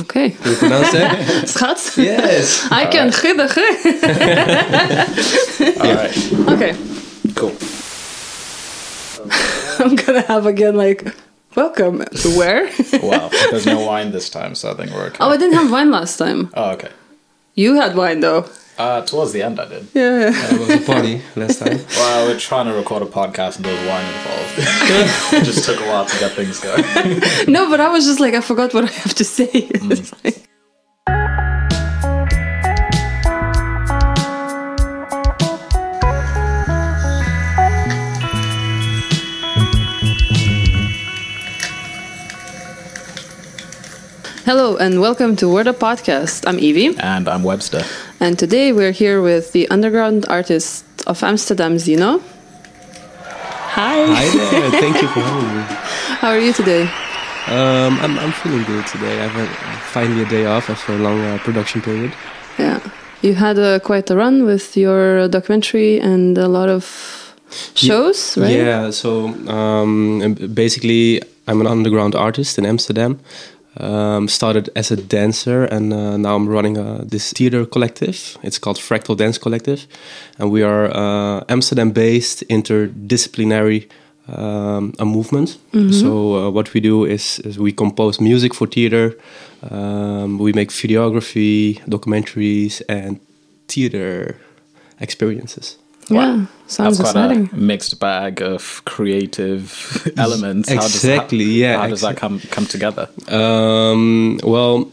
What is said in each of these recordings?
Okay. Can you pronounce that? Schat? yes. I can giddige. All right, Okay. cool. I'm gonna have again like, welcome to where? Wow, there's no wine this time, so I think we're okay. oh, I didn't have wine last time. Oh, okay. You had wine though. Uh, towards the end, I did. Yeah. It was a party last time. Well, we're trying to record a podcast and there was wine involved. it just took a while to get things going. No, but I was just like, I forgot what I have to say. It's like- Hello and welcome to Word Up Podcast. I'm Evie, And I'm Webster. and today we're here with the underground artist of Amsterdam, Zeno. Hi. Hi there. Thank you for having me. How are you today? Um, I'm, I'm feeling good today. I've had finally a day off after a long uh, production period. Yeah, you had uh, quite a run with your documentary and a lot of shows, right? Yeah, so um, basically, I'm an underground artist in Amsterdam. Um, started as a dancer, and uh, now I'm running uh, this theater collective. It's called Fractal Dance Collective, and we are uh, Amsterdam-based interdisciplinary um, a movement. So uh, what we do is, is we compose music for theater. Um, we make videography, documentaries, and theater experiences. Yeah, sounds That's quite exciting. a mixed bag of creative elements. How that- Exactly, yeah, How does that come come together? Um, well,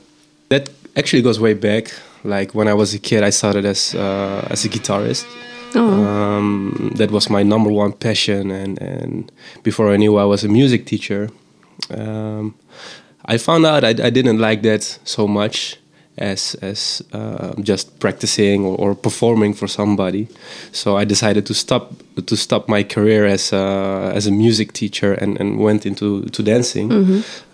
that actually goes way back. Like when I was a kid, I started as uh, as a guitarist. Oh, Um, that was my number one passion, and and before I knew I was a music teacher, um, I found out I, I didn't like that so much as as uh, just practicing or, or performing for somebody. So I decided to stop to stop my career as a, as a music teacher and, and went into to dancing.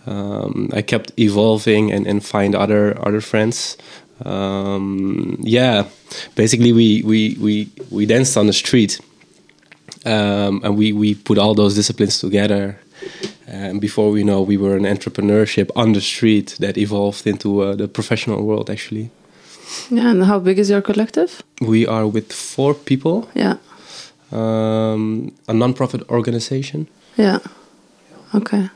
Um, I kept evolving and, and find other other friends. Um, yeah, basically we, we, we, we danced on the street um, and we, we put all those disciplines together. And before we know, we were an entrepreneurship on the street that evolved into uh, the professional world. Actually, yeah. And how big is your collective? we are with four people, Yeah, um, a non-profit organization. yeah. Okay.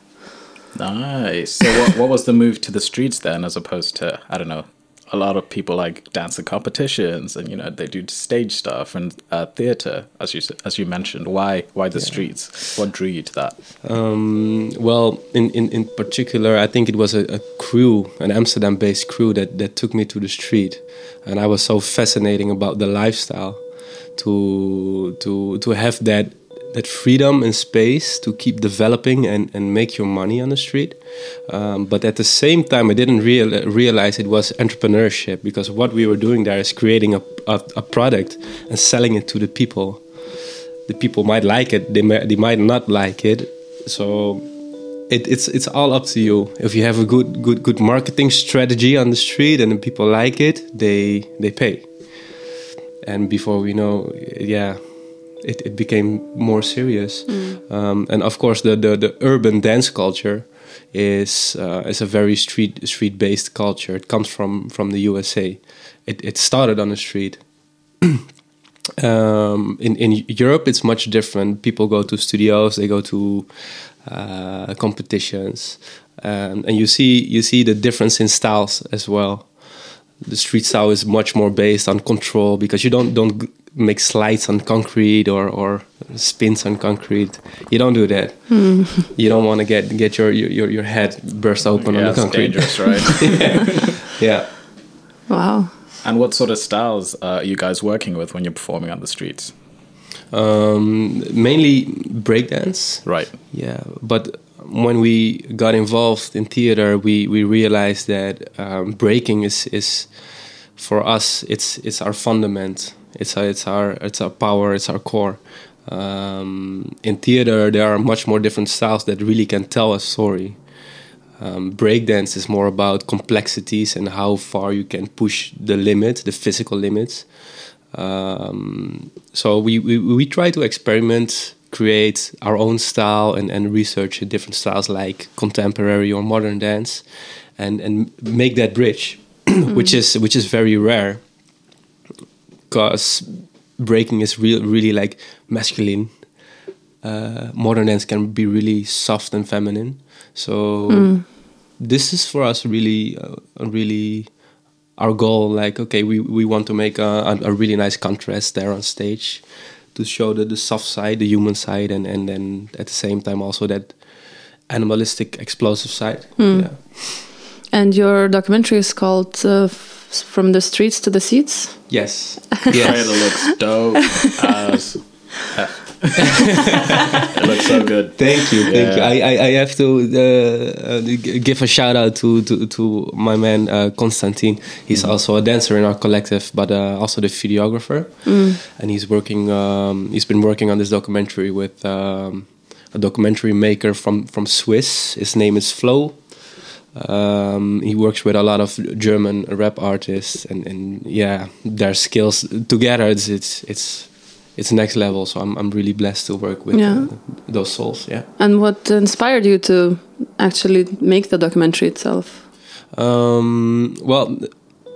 Nice. So, what, what was the move to the streets then, as opposed to I don't know? A lot of people like dancing competitions, and you know they do stage stuff and uh, theater, as you as you mentioned. Why why the streets? What drew you to that? Um, well, in, in, in particular, I think it was a, a crew, an Amsterdam-based crew that, that took me to the street, and I was so fascinating about the lifestyle, to to to have that that freedom and space to keep developing and, and make your money on the street. Um, but at the same time, I didn't real, realize it was entrepreneurship because what we were doing there is creating a, a, a product and selling it to the people. The people might like it they might, they might not like it. So it, it's it's all up to you. If you have a good good good marketing strategy on the street and the people like it they they pay. And before we know yeah it, it became more serious. Um, and of course the, the the urban dance culture is uh, is a very street street based culture. It comes from from the USA it, it started on the street. Um, in in Europe, it's much different. People go to studios, they go to uh, competitions, um, and you see you see the difference in styles as well. The street style is much more based on control because you don't don't make slides on concrete or, or spins on concrete. You don't do that. You don't want to get get your, your your head burst open yeah, on the concrete. dangerous, right? Yeah. Wow. and what sort of styles uh, are you guys working with when you're performing on the streets? Um, mainly breakdance. Right. Yeah, but when we got involved in theater, we, we realized that um, breaking is, is for us it's it's our fundament. It's our, it's our it's our power. It's our core. Um, in theater, there are much more different styles that really can tell a story. Um, breakdance is more about complexities and how far you can push the limit, the physical limits. Um, so we, we we try to experiment create our own style and, and research different styles like contemporary or modern dance and, and make that bridge, which is which is very rare because breaking is real really like masculine. Uh, modern dance can be really soft and feminine. So this is for us really uh, really our goal like okay we, we want to make a, a, really nice contrast there on stage to show the, the soft side the human side and, and then at the same time also that animalistic explosive side yeah. And your documentary is called uh, From the Streets to the Seats. yes Trailer yes looks dope as it looks so good. Thank you, thank you. I, I, I have to uh, uh, give a shout out to to, to my man uh, Konstantin. He's also a dancer in our collective, but uh, also the videographer, and he's working. Um, he's been working on this documentary with um, a documentary maker from from Swiss. His name is Flo. Um, he works with a lot of German rap artists, and, and yeah, their skills together. It's it's it's it's next level. So I'm I'm really blessed to work with Yeah. uh, those souls. Yeah. And what inspired you to actually make the documentary itself? Um, well,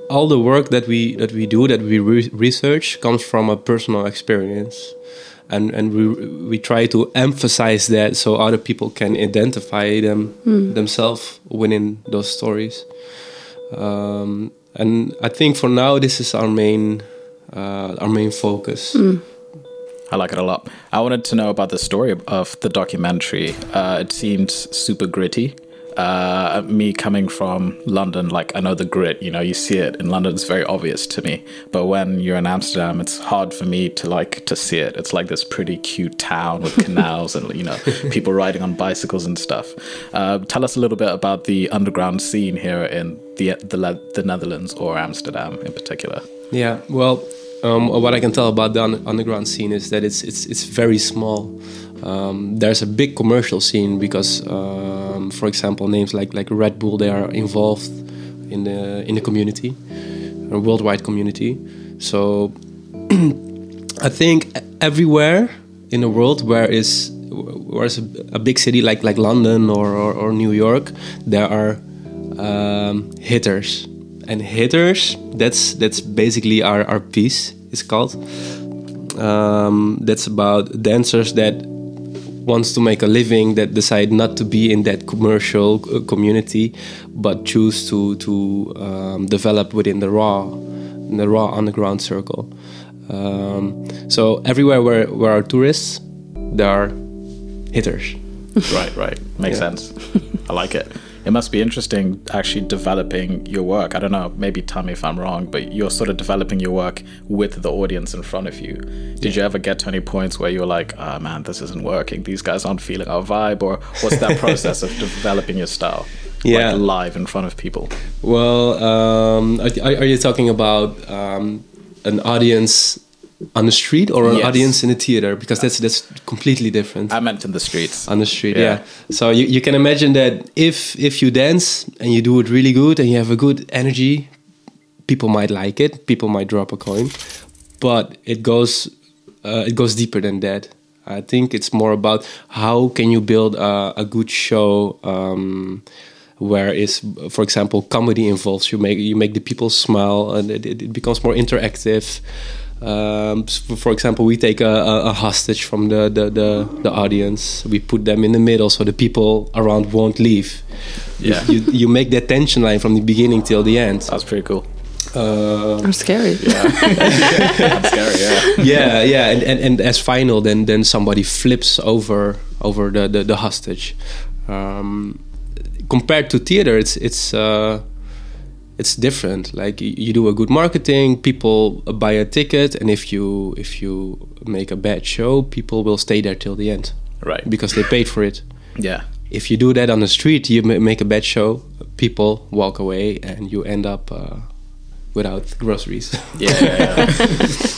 all the work that we that we do that we re- research comes from a personal experience, and and we we try to emphasize that so other people can identify them themselves within those stories. Um, and I think for now this is our main uh, our main focus. I like it a lot. I wanted to know about the story of the documentary. Uh, it seemed super gritty. Uh, me coming from London, like I know the grit. You know, you see it in London. It's very obvious to me. But when you're in Amsterdam, it's hard for me to like to see it. It's like this pretty cute town with canals and you know people riding on bicycles and stuff. Uh, tell us a little bit about the underground scene here in the the, the Netherlands or Amsterdam in particular. Yeah, well, um, what I can tell about the underground scene is that it's it's it's very small. Um, there's a big commercial scene because, um, for example, names like like Red Bull they are involved in the in the community, a worldwide community. So I think everywhere in the world where is where is a, a big city like like London or, or, or New York, there are um, hitters, and hitters that's that's basically our our piece. It's called. Um, that's about dancers that wants to make a living that decide not to be in that commercial uh, community, but choose to to um, develop within the raw, in the raw underground circle. Um, so everywhere where where are tourists, there are hitters. right, right. Makes Yeah. sense. I like it. It must be interesting actually developing your work. I don't know, maybe tell me if I'm wrong, but you're sort of developing your work with the audience in front of you. Did you ever get to any points where you were like, oh man, this isn't working, these guys aren't feeling our vibe? Or what's that process of developing your style? Yeah. Like live in front of people. Well, um, are, are you talking about um, an audience on the street or an Yes. audience in a theater? Because that's that's completely different. I meant in the streets. on the street, Yeah. yeah. So you, you can imagine that if if you dance and you do it really good and you have a good energy, people might like it. People might drop a coin, but it goes uh, it goes deeper than that. I think it's more about how can you build a, a good show. Um, where is, for example, comedy involves you make you make the people smile and it, it it becomes more interactive. Um, for- for example, we take a, a, a hostage from the, the, the, the audience. We put them in the middle so the people around won't leave. You- Yeah. You, you make that tension line from the beginning till the end. That's pretty cool. Uh, Or scary. That's scary, yeah. yeah, yeah, and, and, and as final, then then somebody flips over over the the, the hostage. Um, compared to theater, it's it's uh, it's different. Like you do a good marketing, people buy a ticket, and if you if you make a bad show, people will stay there till the end Right. because they paid for it. Yeah. If you do that on the street, you make a bad show, people walk away, and you end up uh, without groceries. Yeah. Yeah, yeah.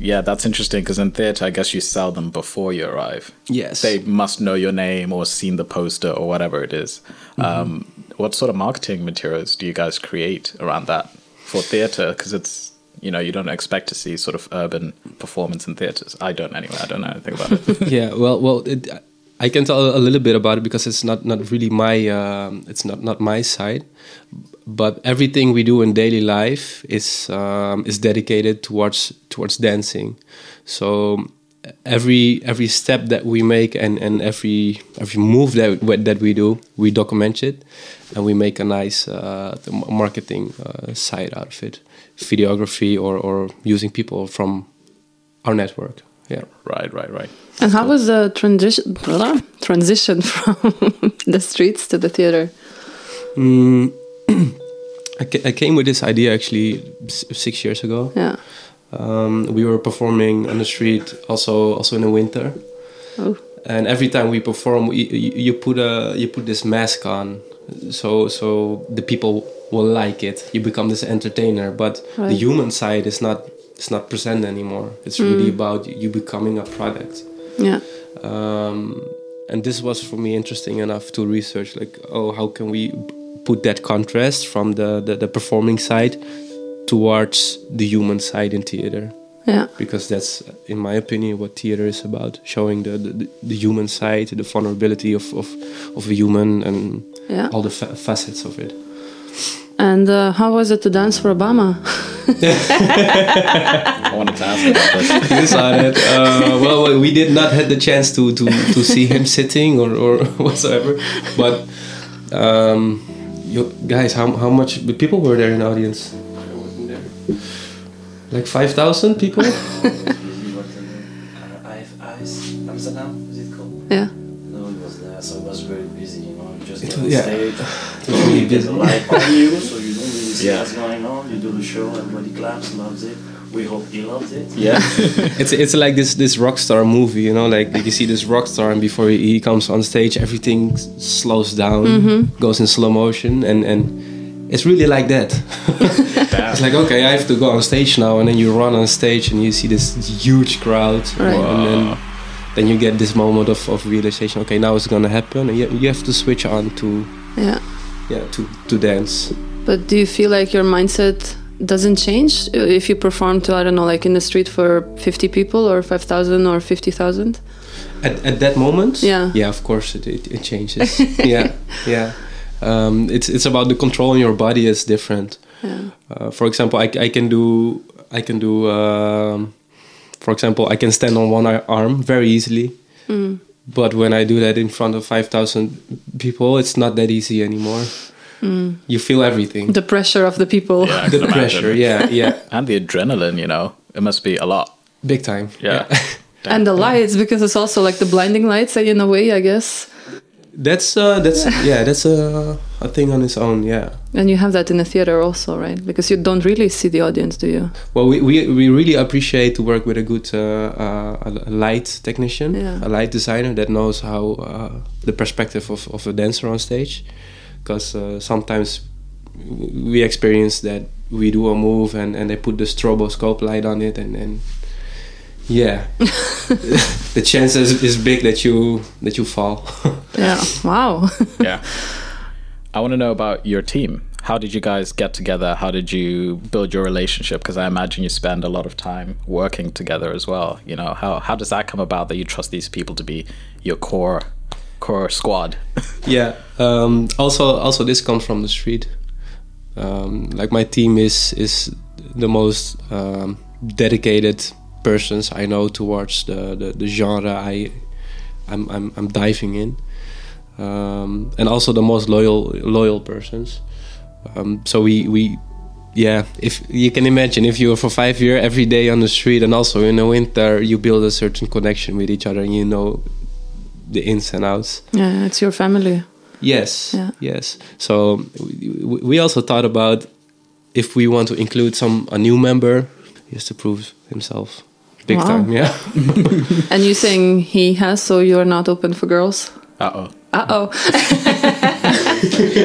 Yeah, that's interesting because in theatre, I guess you sell them before you arrive. yes. They must know your name or seen the poster or whatever it is. Um, what sort of marketing materials do you guys create around that for theatre? Because it's you know you don't expect to see sort of urban performance in theaters. I don't anyway. I don't know anything about it. yeah, well, well, it, I can tell a little bit about it because it's not not really my um, it's not not my side, but everything we do in daily life is um, is dedicated towards towards dancing. So every every step that we make and, and every every move that that we do, we document it, and we make a nice uh, marketing uh, side out of it, videography or or using people from our network. Yeah. Right. Right. Right. And how was the transition transition from the streets to the theater? Mm, I, I came with this idea actually six years ago. Yeah. Um, we were performing on the street also also in the winter. Oh. And every time we perform, you, you put a you put this mask on, so so the people will like it. You become this entertainer, but Right. the human side is not it's not present anymore. It's really about you becoming a product. Yeah. Um, and this was for me interesting enough to research like oh how can we put that contrast from the, the, the performing side towards the human side in theater Yeah. because that's in my opinion what theater is about showing the, the, the human side the vulnerability of, of, of a human and Yeah. all the fa- facets of it And uh, how was it to dance for Obama? I wanted to ask about this. you saw it. Uh, well, we did not had the chance to to, to see him sitting or, or whatsoever. But um, you guys, how how much people were there in the audience? I wasn't there. Like five thousand people. Know, you just It get was- on yeah. stage. It was really There's a light on you, so you don't really see Yeah. what's going on. You do the show, everybody claps, loves it. We hope he loves it. Yeah. It's it's like this this rock star movie, you know, like, like you see this rock star, and before he, he comes on stage, everything s- slows down, mm-hmm. goes in slow motion, and and it's really like that. it's like okay, I have to go on stage now, and then you run on stage, and you see this huge crowd, Right. and then then you get this moment of, of realization. Okay, now it's gonna happen, and you, you have to switch on to Yeah. yeah to to dance. But do you feel like your mindset doesn't change if you perform to I don't know, like in the street for fifty people or five thousand or fifty thousand? At, at that moment, Yeah. yeah, of course it it, it changes. yeah, yeah. Um, it's it's about the control in your body is different. Yeah. Uh, for example, I, I can do I can do um, for example I can stand on one arm very easily. Mm. But when I do that in front of five thousand people, it's not that easy anymore. You feel everything. The pressure of the people. Yeah, The can pressure, yeah, yeah, And the adrenaline, you know, it must be a lot. big time. Yeah. And the lights, because it's also like the blinding lights in a way, I guess. That's uh, that's yeah, that's a a thing on its own. Yeah. And you have that in the theater also, right? Because you don't really see the audience, do you? Well, we, we, we really appreciate to work with a good uh, uh, a light technician, Yeah. a light designer that knows how uh, the perspective of, of a dancer on stage. Because uh, sometimes we experience that we do a move and, and they put the stroboscope light on it and, and yeah, the chances is big that you that you fall. Yeah. Wow. yeah. I want to know about your team. How did you guys get together? How did you build your relationship? Because I imagine you spend a lot of time working together as well. You know, how how does that come about that you trust these people to be your core core squad? yeah. Um, also, also this comes from the street. Um, like my team is is the most um, dedicated persons I know towards the, the, the genre I I'm, I'm, I'm diving in, um, and also the most loyal loyal persons. Um, so we we yeah, if you can imagine, if you're for five years every day on the street, and also in the winter, you build a certain connection with each other, and you know the ins and outs. yeah, it's your family. Yes. Yeah. Yes. So we, we also thought about if we want to include some a new member, he has to prove himself big Wow. time. Yeah. And you saying he has, so you're not open for girls? Uh oh. Uh oh.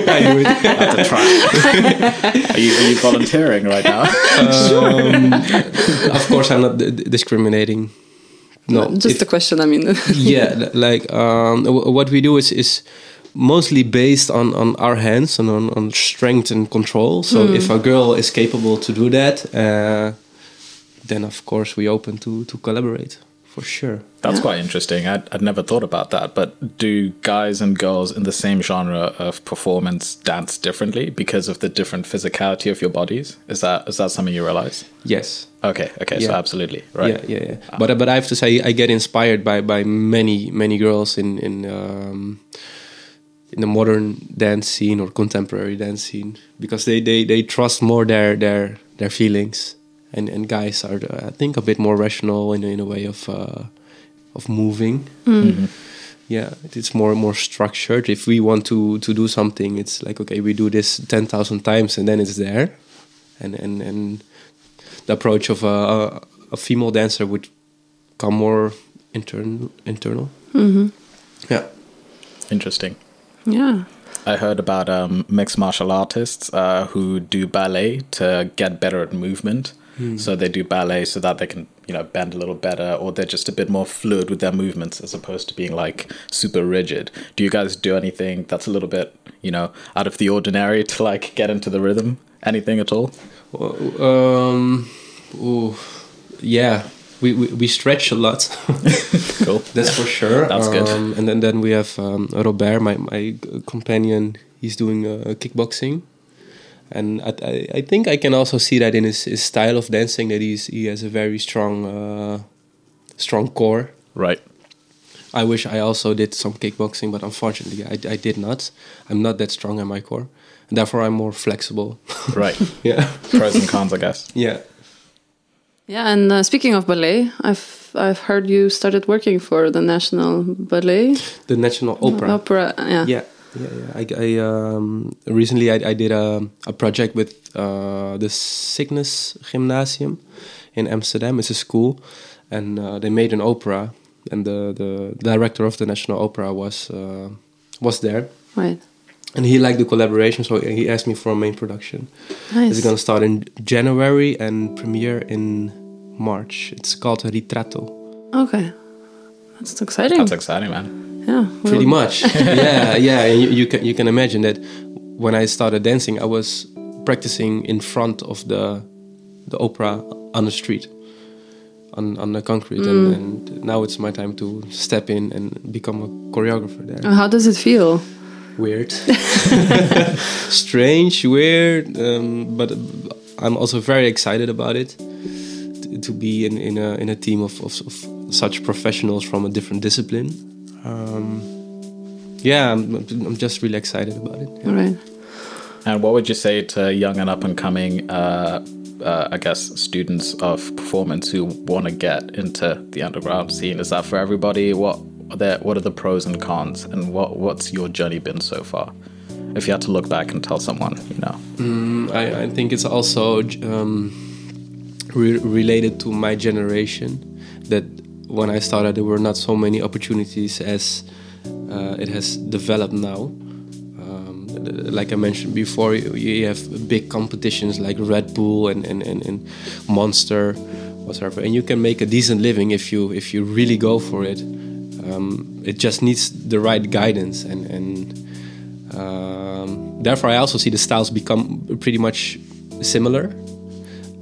I knew it. have to try. are, you, are you volunteering right now? Um, of course, I'm not d- d- discriminating. No. Just if- a question, I mean. yeah, like um, w- what we do is is mostly based on on our hands and on, on strength and control. So if a girl is capable to do that, uh, then of course we open to to collaborate for sure. That's Yeah. quite interesting. I'd, I'd never thought about that. But do guys and girls in the same genre of performance dance differently because of the different physicality of your bodies? Is that is that something you realize? Yes. Okay, okay, so absolutely, right. Yeah, yeah, yeah. But but I have to say I get inspired by by many many girls in in um, in the modern dance scene or contemporary dance scene because they they, they trust more their their their feelings and and guys are uh, I think a bit more rational in a- in a way of uh, of moving. Yeah, it's more more structured. If we want to to do something, it's like okay, we do this ten thousand times and then it's there, and and and the approach of a, a, a female dancer would come more intern, internal. Mm-hmm. Yeah. Interesting. Yeah. I heard about um, mixed martial artists uh, who do ballet to get better at movement. So they do ballet so that they can, you know, bend a little better, or they're just a bit more fluid with their movements as opposed to being like super rigid. Do you guys do anything that's a little bit, you know, out of the ordinary to like get into the rhythm? Anything at all? Um, ooh, yeah. We, we, we stretch a lot. Cool. That's for sure. That's good. Um, and then, then we have um, Robert, my, my companion. He's doing uh, kickboxing. And I, I, I think I can also see that in his, his style of dancing that he's, he has a very strong uh, strong core. Right. I wish I also did some kickboxing, but unfortunately I, I did not. I'm not that strong in my core. And therefore I'm more flexible. Right. yeah. Pros and cons, I guess. Yeah. Yeah, and uh, speaking of ballet, I've I've heard you started working for the National Ballet The National Opera. Opera. Yeah. Yeah, yeah, yeah. I, I um, recently I, I did a, a project with uh, the Cygnus Gymnasium in Amsterdam. It's a school, and uh, they made an opera, and the, the director of the National Opera was uh, was there, Right. and he liked the collaboration, so he asked me for a main production. Nice. It's gonna start in January and premiere in March. It's called Ritrato. Okay. That's exciting. That's exciting, man. Yeah. pretty much. Yeah yeah and you, you can you can imagine that when i started dancing i was practicing in front of the the opera on the street on on the concrete and, and now it's my time to step in and become a choreographer there. How does it feel? weird. Strange weird um, but i'm also very excited about it to, to be in, in a in a team of, of, of such professionals from a different discipline um, yeah I'm, I'm just really excited about it All right. And what would you say to young and up and coming, uh, uh, I guess, students of performance who want to get into the underground scene? Is that for everybody? What are there, What are the pros and cons, and what what's your journey been so far? If you had to look back and tell someone, you know, Mm, I, I think it's also um, re- related to my generation that when I started, there were not so many opportunities as uh, it has developed now. Um, like I mentioned before, you, have big competitions like Red Bull and, and, and, and Monster, whatever, and you can make a decent living if you if you really go for it. Um, it just needs the right guidance and and um, therefore I also see the styles become pretty much similar.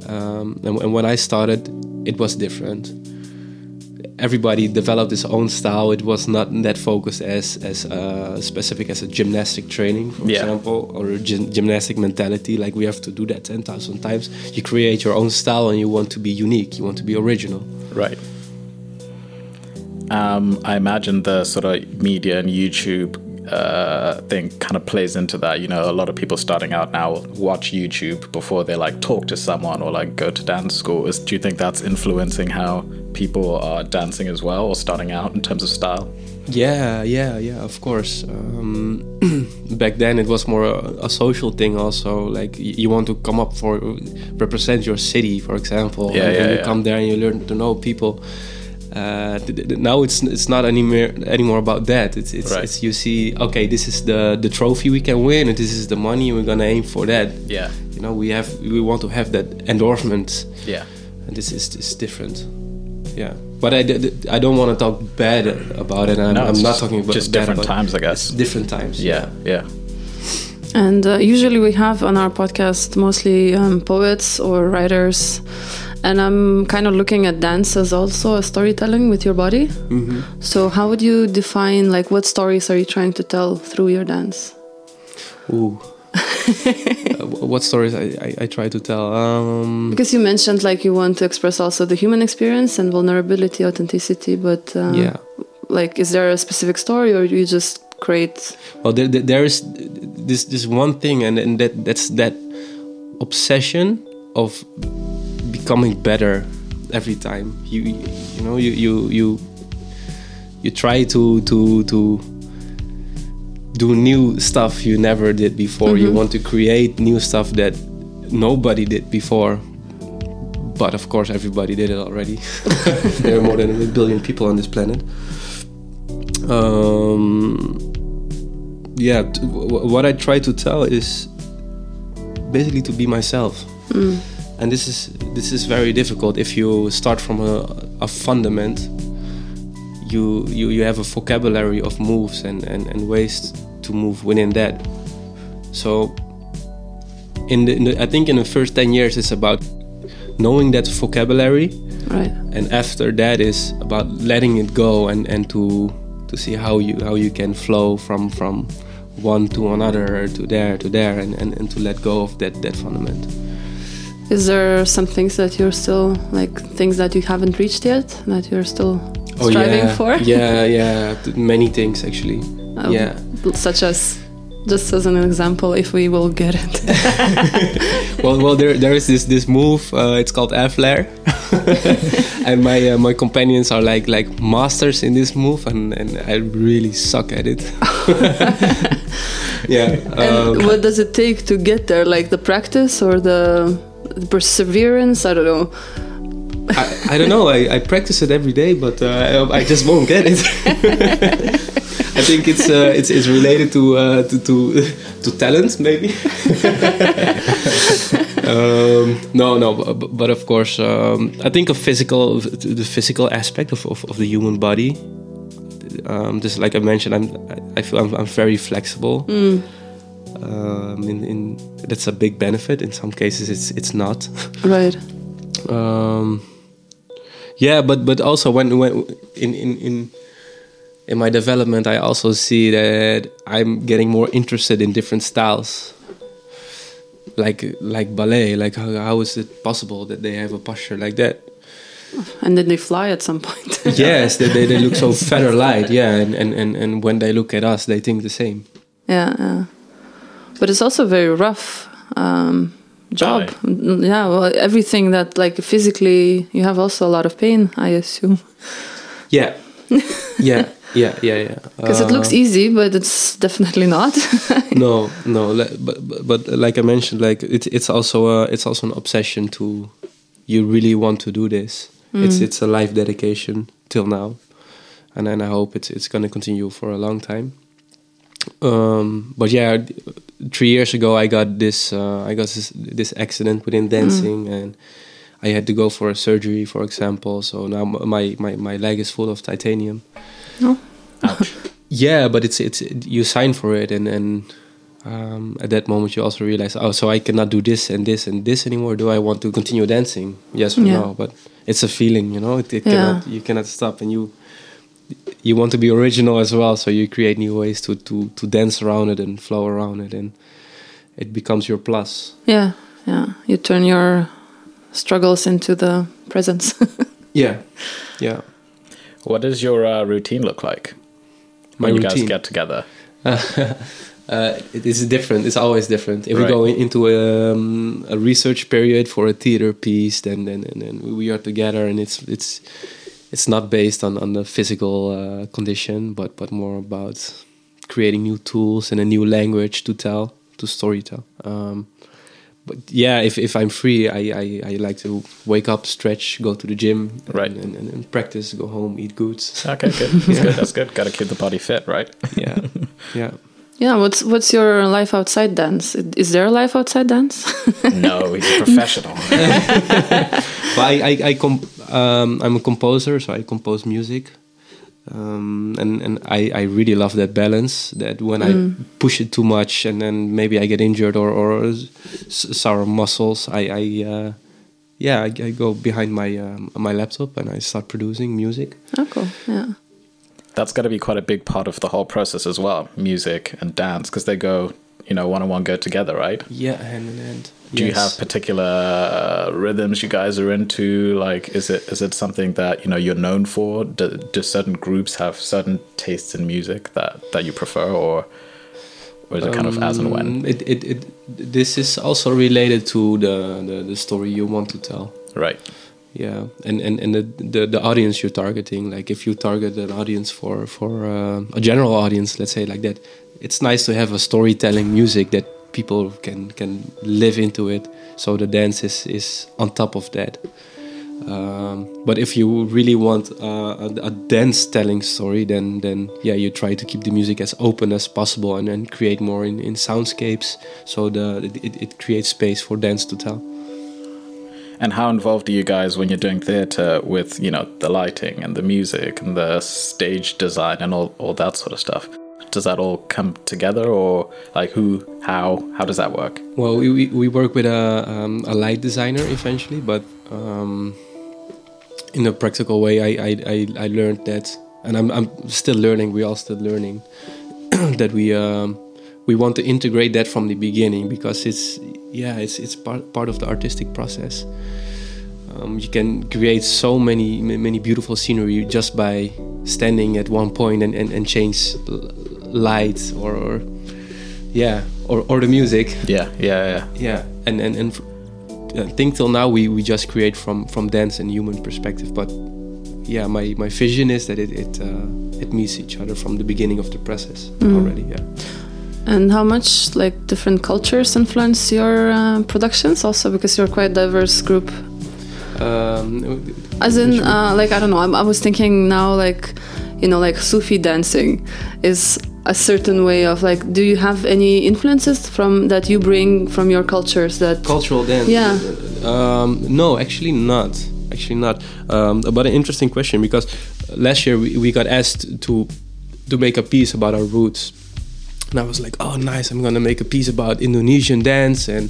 Um, and, and when I started, it was different. Everybody developed his own style. It was not that focused as as uh, specific as a gymnastic training, for Yeah. example, or a gym, gymnastic mentality. Like we have to do that ten thousand times. You create your own style, and you want to be unique. You want to be original. right? Um, I imagine the sort of media and YouTube uh, thing kind of plays into that. You know, a lot of people starting out now watch YouTube before they like talk to someone or like go to dance school. Is, do you think that's influencing how people are dancing as well or starting out in terms of style? Yeah, yeah, yeah. Of course. Um, back then, it was more a, a social thing. Also, like y- you want to come up for represent your city, for example. Yeah, and, yeah, and you yeah. come there and you learn to know people. Uh, th- th- now it's it's not anymore anymore about that. It's it's, Right. it's you see okay this is the the trophy we can win and this is the money we're gonna aim for that. Yeah, You know we have we want to have that endorsement yeah, and this is is different. Yeah, but I, I don't want to talk bad about it. I'm, No, I'm not talking about just bad different about it. times, I guess. It's different times. yeah, yeah. And uh, usually we have on our podcast mostly um, poets or writers. And I'm kind of looking at dance as also a storytelling with your body. Mm-hmm. So how would you define like what stories are you trying to tell through your dance? Ooh. Uh, what stories I, I, I try to tell? Um, Because you mentioned like you want to express also the human experience and vulnerability, authenticity, but uh, yeah. like is there a specific story or you just create Well, there, there, there is this this one thing, and, and that that's that obsession of becoming better every time. You you know you you you you try to to to do new stuff you never did before. You want to create new stuff that nobody did before. But of course, everybody did it already. there are more than a billion people on this planet. Um, yeah, t- w- w- what I try to tell is basically to be myself. And this is this is very difficult if you start from a, a fundament. You, you you have a vocabulary of moves and, and, and ways to move within that. So in the, in the I think in the first ten years it's about knowing that vocabulary right? and after that is about letting it go and, and to to see how you how you can flow from from one to another to there to there and, and, and to let go of that that fundament Is there some things that you're still like things that you haven't reached yet that you're still striving yeah for? yeah yeah many things actually Um, yeah Such as, just as an example, if we will get it. well well there there is this this move uh, it's called air flare and my uh, my companions are like like masters in this move and, and I really suck at it yeah and um, what does it take to get there? Like the practice or the, the perseverance? I don't know. I, I don't know. I, I practice it every day, but uh, I, I just won't get it. I think it's uh, it's, it's related to uh, to, to to talent, maybe. um, no, no, but, but of course, um, I think of physical the physical aspect of, of, of the human body. Um, just like I mentioned, I'm I feel I'm, I'm very flexible. Um, in, in that's a big benefit. In some cases, it's it's not. Right. um yeah but but also when when in in in in my development i also see that i'm getting more interested in different styles like like ballet like how, how is it possible that they have a posture like that And then they fly at some point. yes they, they, they look so feather light yeah and, and and and when they look at us they think the same yeah, yeah. But it's also a very rough um, job. Mm, Yeah, well, everything that like physically, you have also a lot of pain, I assume, yeah. Yeah yeah yeah yeah. Because it looks Uh, easy, but it's definitely not. no no but, but but like i mentioned like it's it's also a, it's also an obsession to you really want to do this. It's it's a life dedication till now. And then i hope it's it's going to continue for a long time. Um but yeah three years ago i got this uh, i got this, this accident within dancing and i had to go for a surgery for example. So now my my, my leg is full of titanium. Ouch. yeah but it's it's you sign for it and and um, at that moment you also realize oh so i cannot do this and this and this anymore. Do i want to continue dancing? Yes or Yeah. no? But it's a feeling you know? It, it Yeah. cannot you cannot stop and you you want to be original as well so you create new ways to to to dance around it and flow around it and it becomes your plus yeah, yeah. You turn your struggles into the presence. yeah yeah What does your uh, routine look like My when you routine? guys get together? uh, it is different. It's always different. If we go in, into um, a research period for a theater piece, then then, then, then we are together, and it's it's it's not based on on the physical uh, condition, but but more about creating new tools and a new language to tell to storytell. Um, but yeah, if, if I'm free, I, I, I like to wake up, stretch, go to the gym, Right. and, and, and practice, go home, eat goods. Okay, good. That's good. That's good. Got to keep the body fit, right? yeah, yeah. yeah. What's what's your life outside dance? Is there a life outside dance? no, he's a professional. but I, I, I com- um, I'm a composer, so I compose music. Um, and and I, I really love that balance. That when I push it too much, and then maybe I get injured or or s- sour muscles, I I, uh, yeah, I, I go behind my um, my laptop and I start producing music. Oh, cool. Yeah. That's got to be quite a big part of the whole process as well, music and dance, because they go, you know, one on one go together, right? Yeah, hand in hand. Do you have particular uh, rhythms you guys are into? Like, is it is it something that you know you're known for? Do, do certain groups have certain tastes in music that that you prefer, or or is it kind of as and when? Um, It, it, it, this is also related to the, the, the story you want to tell. Right. Yeah, and and, and the, the the audience you're targeting. Like if you target an audience for for uh, a general audience, let's say like that, it's nice to have a storytelling music that people can can live into it. So the dance is is on top of that. Um, but if you really want uh, a, a dance telling story, then then yeah, you try to keep the music as open as possible and then create more in, in soundscapes. So the it, it creates space for dance to tell. And how involved are you guys when you're doing theater with you know the lighting and the music and the stage design and all all that sort of stuff? Does that all come together, or like who, how, how does that work? Well, we, we, we work with a, um, a light designer eventually, but um, in a practical way, I, I, I, I learned that, and I'm, I'm still learning, we're all still learning, that we, um, we want to integrate that from the beginning because it's, yeah, it's, it's part, part of the artistic process. Um, you can create so many many beautiful scenery just by standing at one point and, and, and change lights or, or yeah or, or the music Yeah, yeah, yeah. yeah and and, and f- I think till now we, we just create from from dance and human perspective but yeah my, my vision is that it it, uh, it meets each other from the beginning of the process already yeah And how much like different cultures influence your uh, productions also because you're quite diverse group. um, As in, uh, like I don't know. I'm, I was thinking now, like you know, like Sufi dancing is a certain way of like. Do you have any influences from that you bring from your cultures that? cultural dance Yeah. um, no actually not actually not um, but an interesting question because last year we, we got asked to to make a piece about our roots and i was like oh nice i'm gonna make a piece about indonesian dance and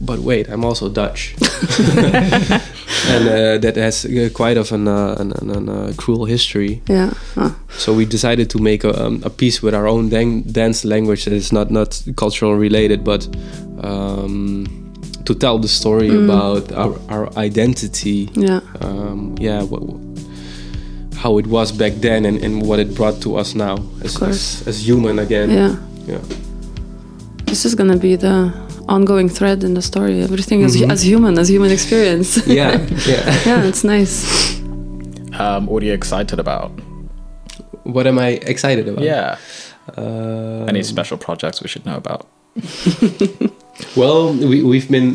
but wait i'm also dutch and uh, that has uh, quite of an, uh, an, an, an uh, cruel history Yeah. Oh. so we decided to make a, um, a piece with our own dan- dance language that is not not cultural related, but um, to tell the story about our, our identity. Yeah. Um, yeah, what, how it was back then and, and what it brought to us now as, as, as human again. Yeah. Yeah. This is gonna be the ongoing thread in the story. Everything is Mhm. as human as human experience. Yeah. yeah. yeah, it's nice. Um, what are you excited about? What am I excited about? Yeah. Uh, Any special projects we should know about? Well, we, we've been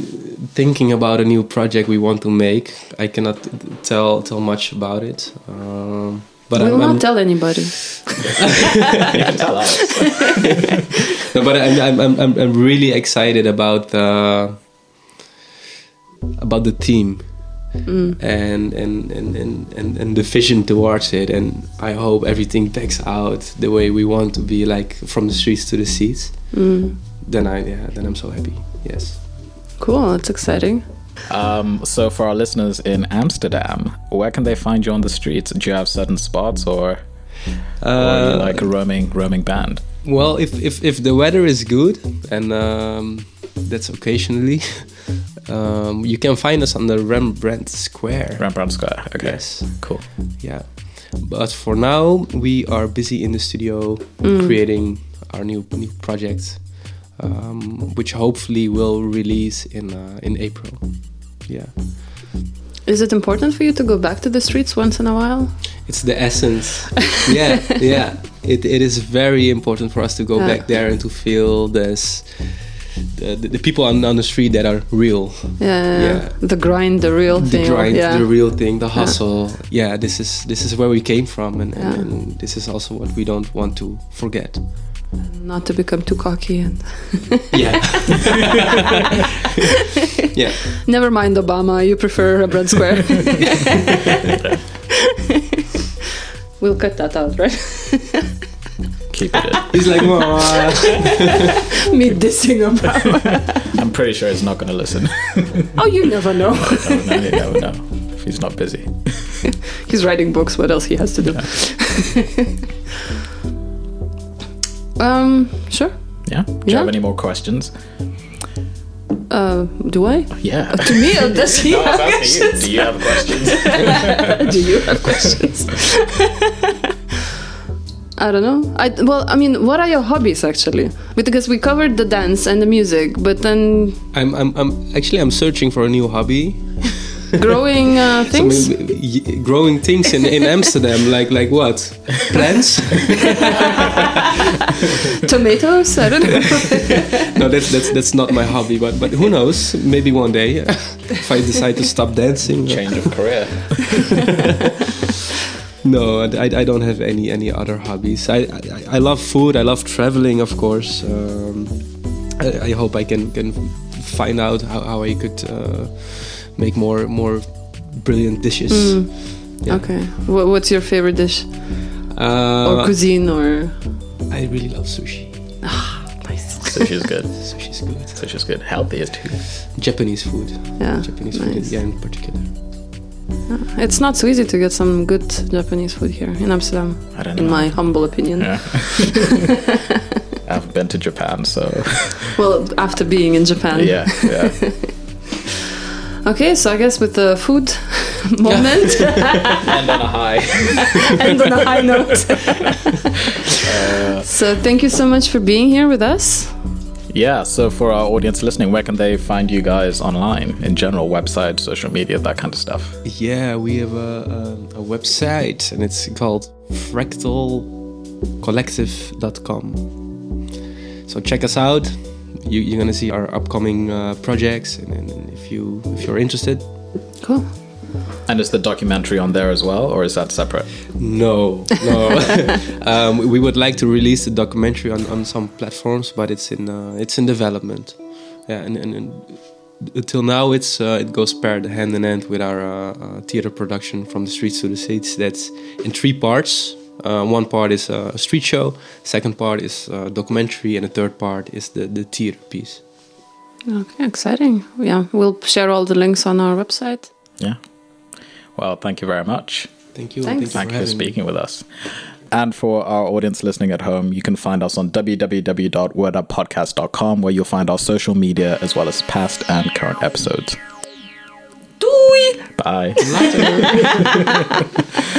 thinking about a new project we want to make. I cannot tell tell much about it, um, but we I'm, will I'm, not tell anybody. you can tell us. No, but I'm, I'm, I'm, I'm- I'm really excited about the about the team and, and, and, and, and and the vision towards it. And I hope everything packs out the way we want to be, like from the streets to the seats. Mm. Then I yeah, then I'm so happy. Yes. Cool, it's exciting. Um, so for our listeners in Amsterdam, where can they find you on the streets? Do you have certain spots, or, or are you Uh, like a roaming roaming band? Well, if if, if the weather is good, and um, that's occasionally, um, you can find us on the Rembrandt Square. Rembrandt Square. Okay. Yes, Cool. yeah. But for now, we are busy in the studio creating our new new project, um, which hopefully will release in uh, in April. Yeah, Is it important for you to go back to the streets once in a while? it's the essence. yeah, yeah. It, it is very important for us to go Yeah. back there and to feel this. The, the, people on, on the street that are real Yeah, Yeah. the grind, the real the thing. The grind, yeah. the real thing, the hustle. Yeah. this is this is where we came from, and, and, Yeah. and this is also what we don't want to forget. Not to become too cocky and Yeah, yeah. never mind Obama. You prefer a bread square. we'll cut that out, right? Keep it in. He's like, "Well, Me dissing about. I'm pretty sure he's not going to listen. oh, you never know. never know, you never know. He's not busy. He's writing books. What else he has to do? um, sure. Yeah? Do you have any more questions? Uh, do I? Yeah. To me, or does he No, have was asking you. Do you have questions? Do you have questions? I don't know. I well, I mean, what are your hobbies actually? Because we covered the dance and the music, but then I'm, I'm, I'm actually I'm searching for a new hobby. growing uh, So things. maybe growing things in, in Amsterdam, like like what? Plants? Tomatoes? I don't know. no, that's that's that's not my hobby. But but who knows? Maybe one day, if I decide to stop dancing. Change of career. No, I, I don't have any any other hobbies. I, I, I love food. I love traveling, of course. Um, I, I hope I can can find out how, how I could uh, make more more brilliant dishes. Yeah. Okay. What, what's your favorite dish Uh, or cuisine or? I really love sushi. Nice. Sushi's good. Sushi's good. Sushi's good. Healthy too. Japanese food. Yeah. Japanese food, yeah, in particular. It's not so easy to get some good Japanese food here in Amsterdam, I don't in know. my humble opinion. Yeah. I've been to Japan, so Well, after being in Japan. yeah, yeah. Okay, so I guess with the food moment and on a high. and on a high note. Uh, so thank you so much for being here with us. Yeah, so for our audience listening, where can they find you guys online in general? Website, social media, that kind of stuff. Yeah, we have a, a, a website and it's called fractalcollective.com. So check us out. You, you're gonna see our upcoming uh, projects, and, and if you if you're interested, Cool. And is the documentary on there as well, or is that separate? no, no. um, we would like to release the documentary on, on some platforms, but it's in uh, it's in development. Yeah, and, and, and until now, it's uh, it goes paired hand in hand with our uh, uh, theater production from the streets to the seats. That's in three parts. Uh, one part is uh, a street show, second part is uh, documentary, and the third part is the, the theater piece. Okay, exciting. Yeah, we'll share all the links on our website. Yeah. Well, thank you very much. Thank you. Thanks. Thank you for having me. speaking with us. And for our audience listening at home, you can find us on www.worduppodcast.com where you'll find our social media as well as past and current episodes. Doei! Bye.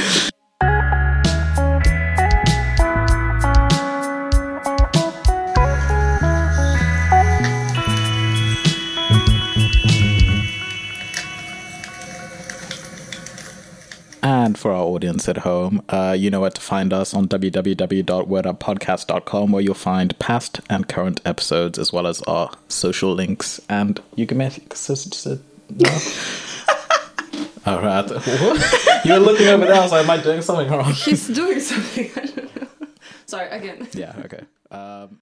And for our audience at home, uh, you know where to find us on www.worduppodcast.com, where you'll find past and current episodes as well as our social links. And you can make. No? All right. You were looking over there. I was like, am I doing something wrong? He's doing something. I don't know. Sorry, again. Yeah, okay. Um,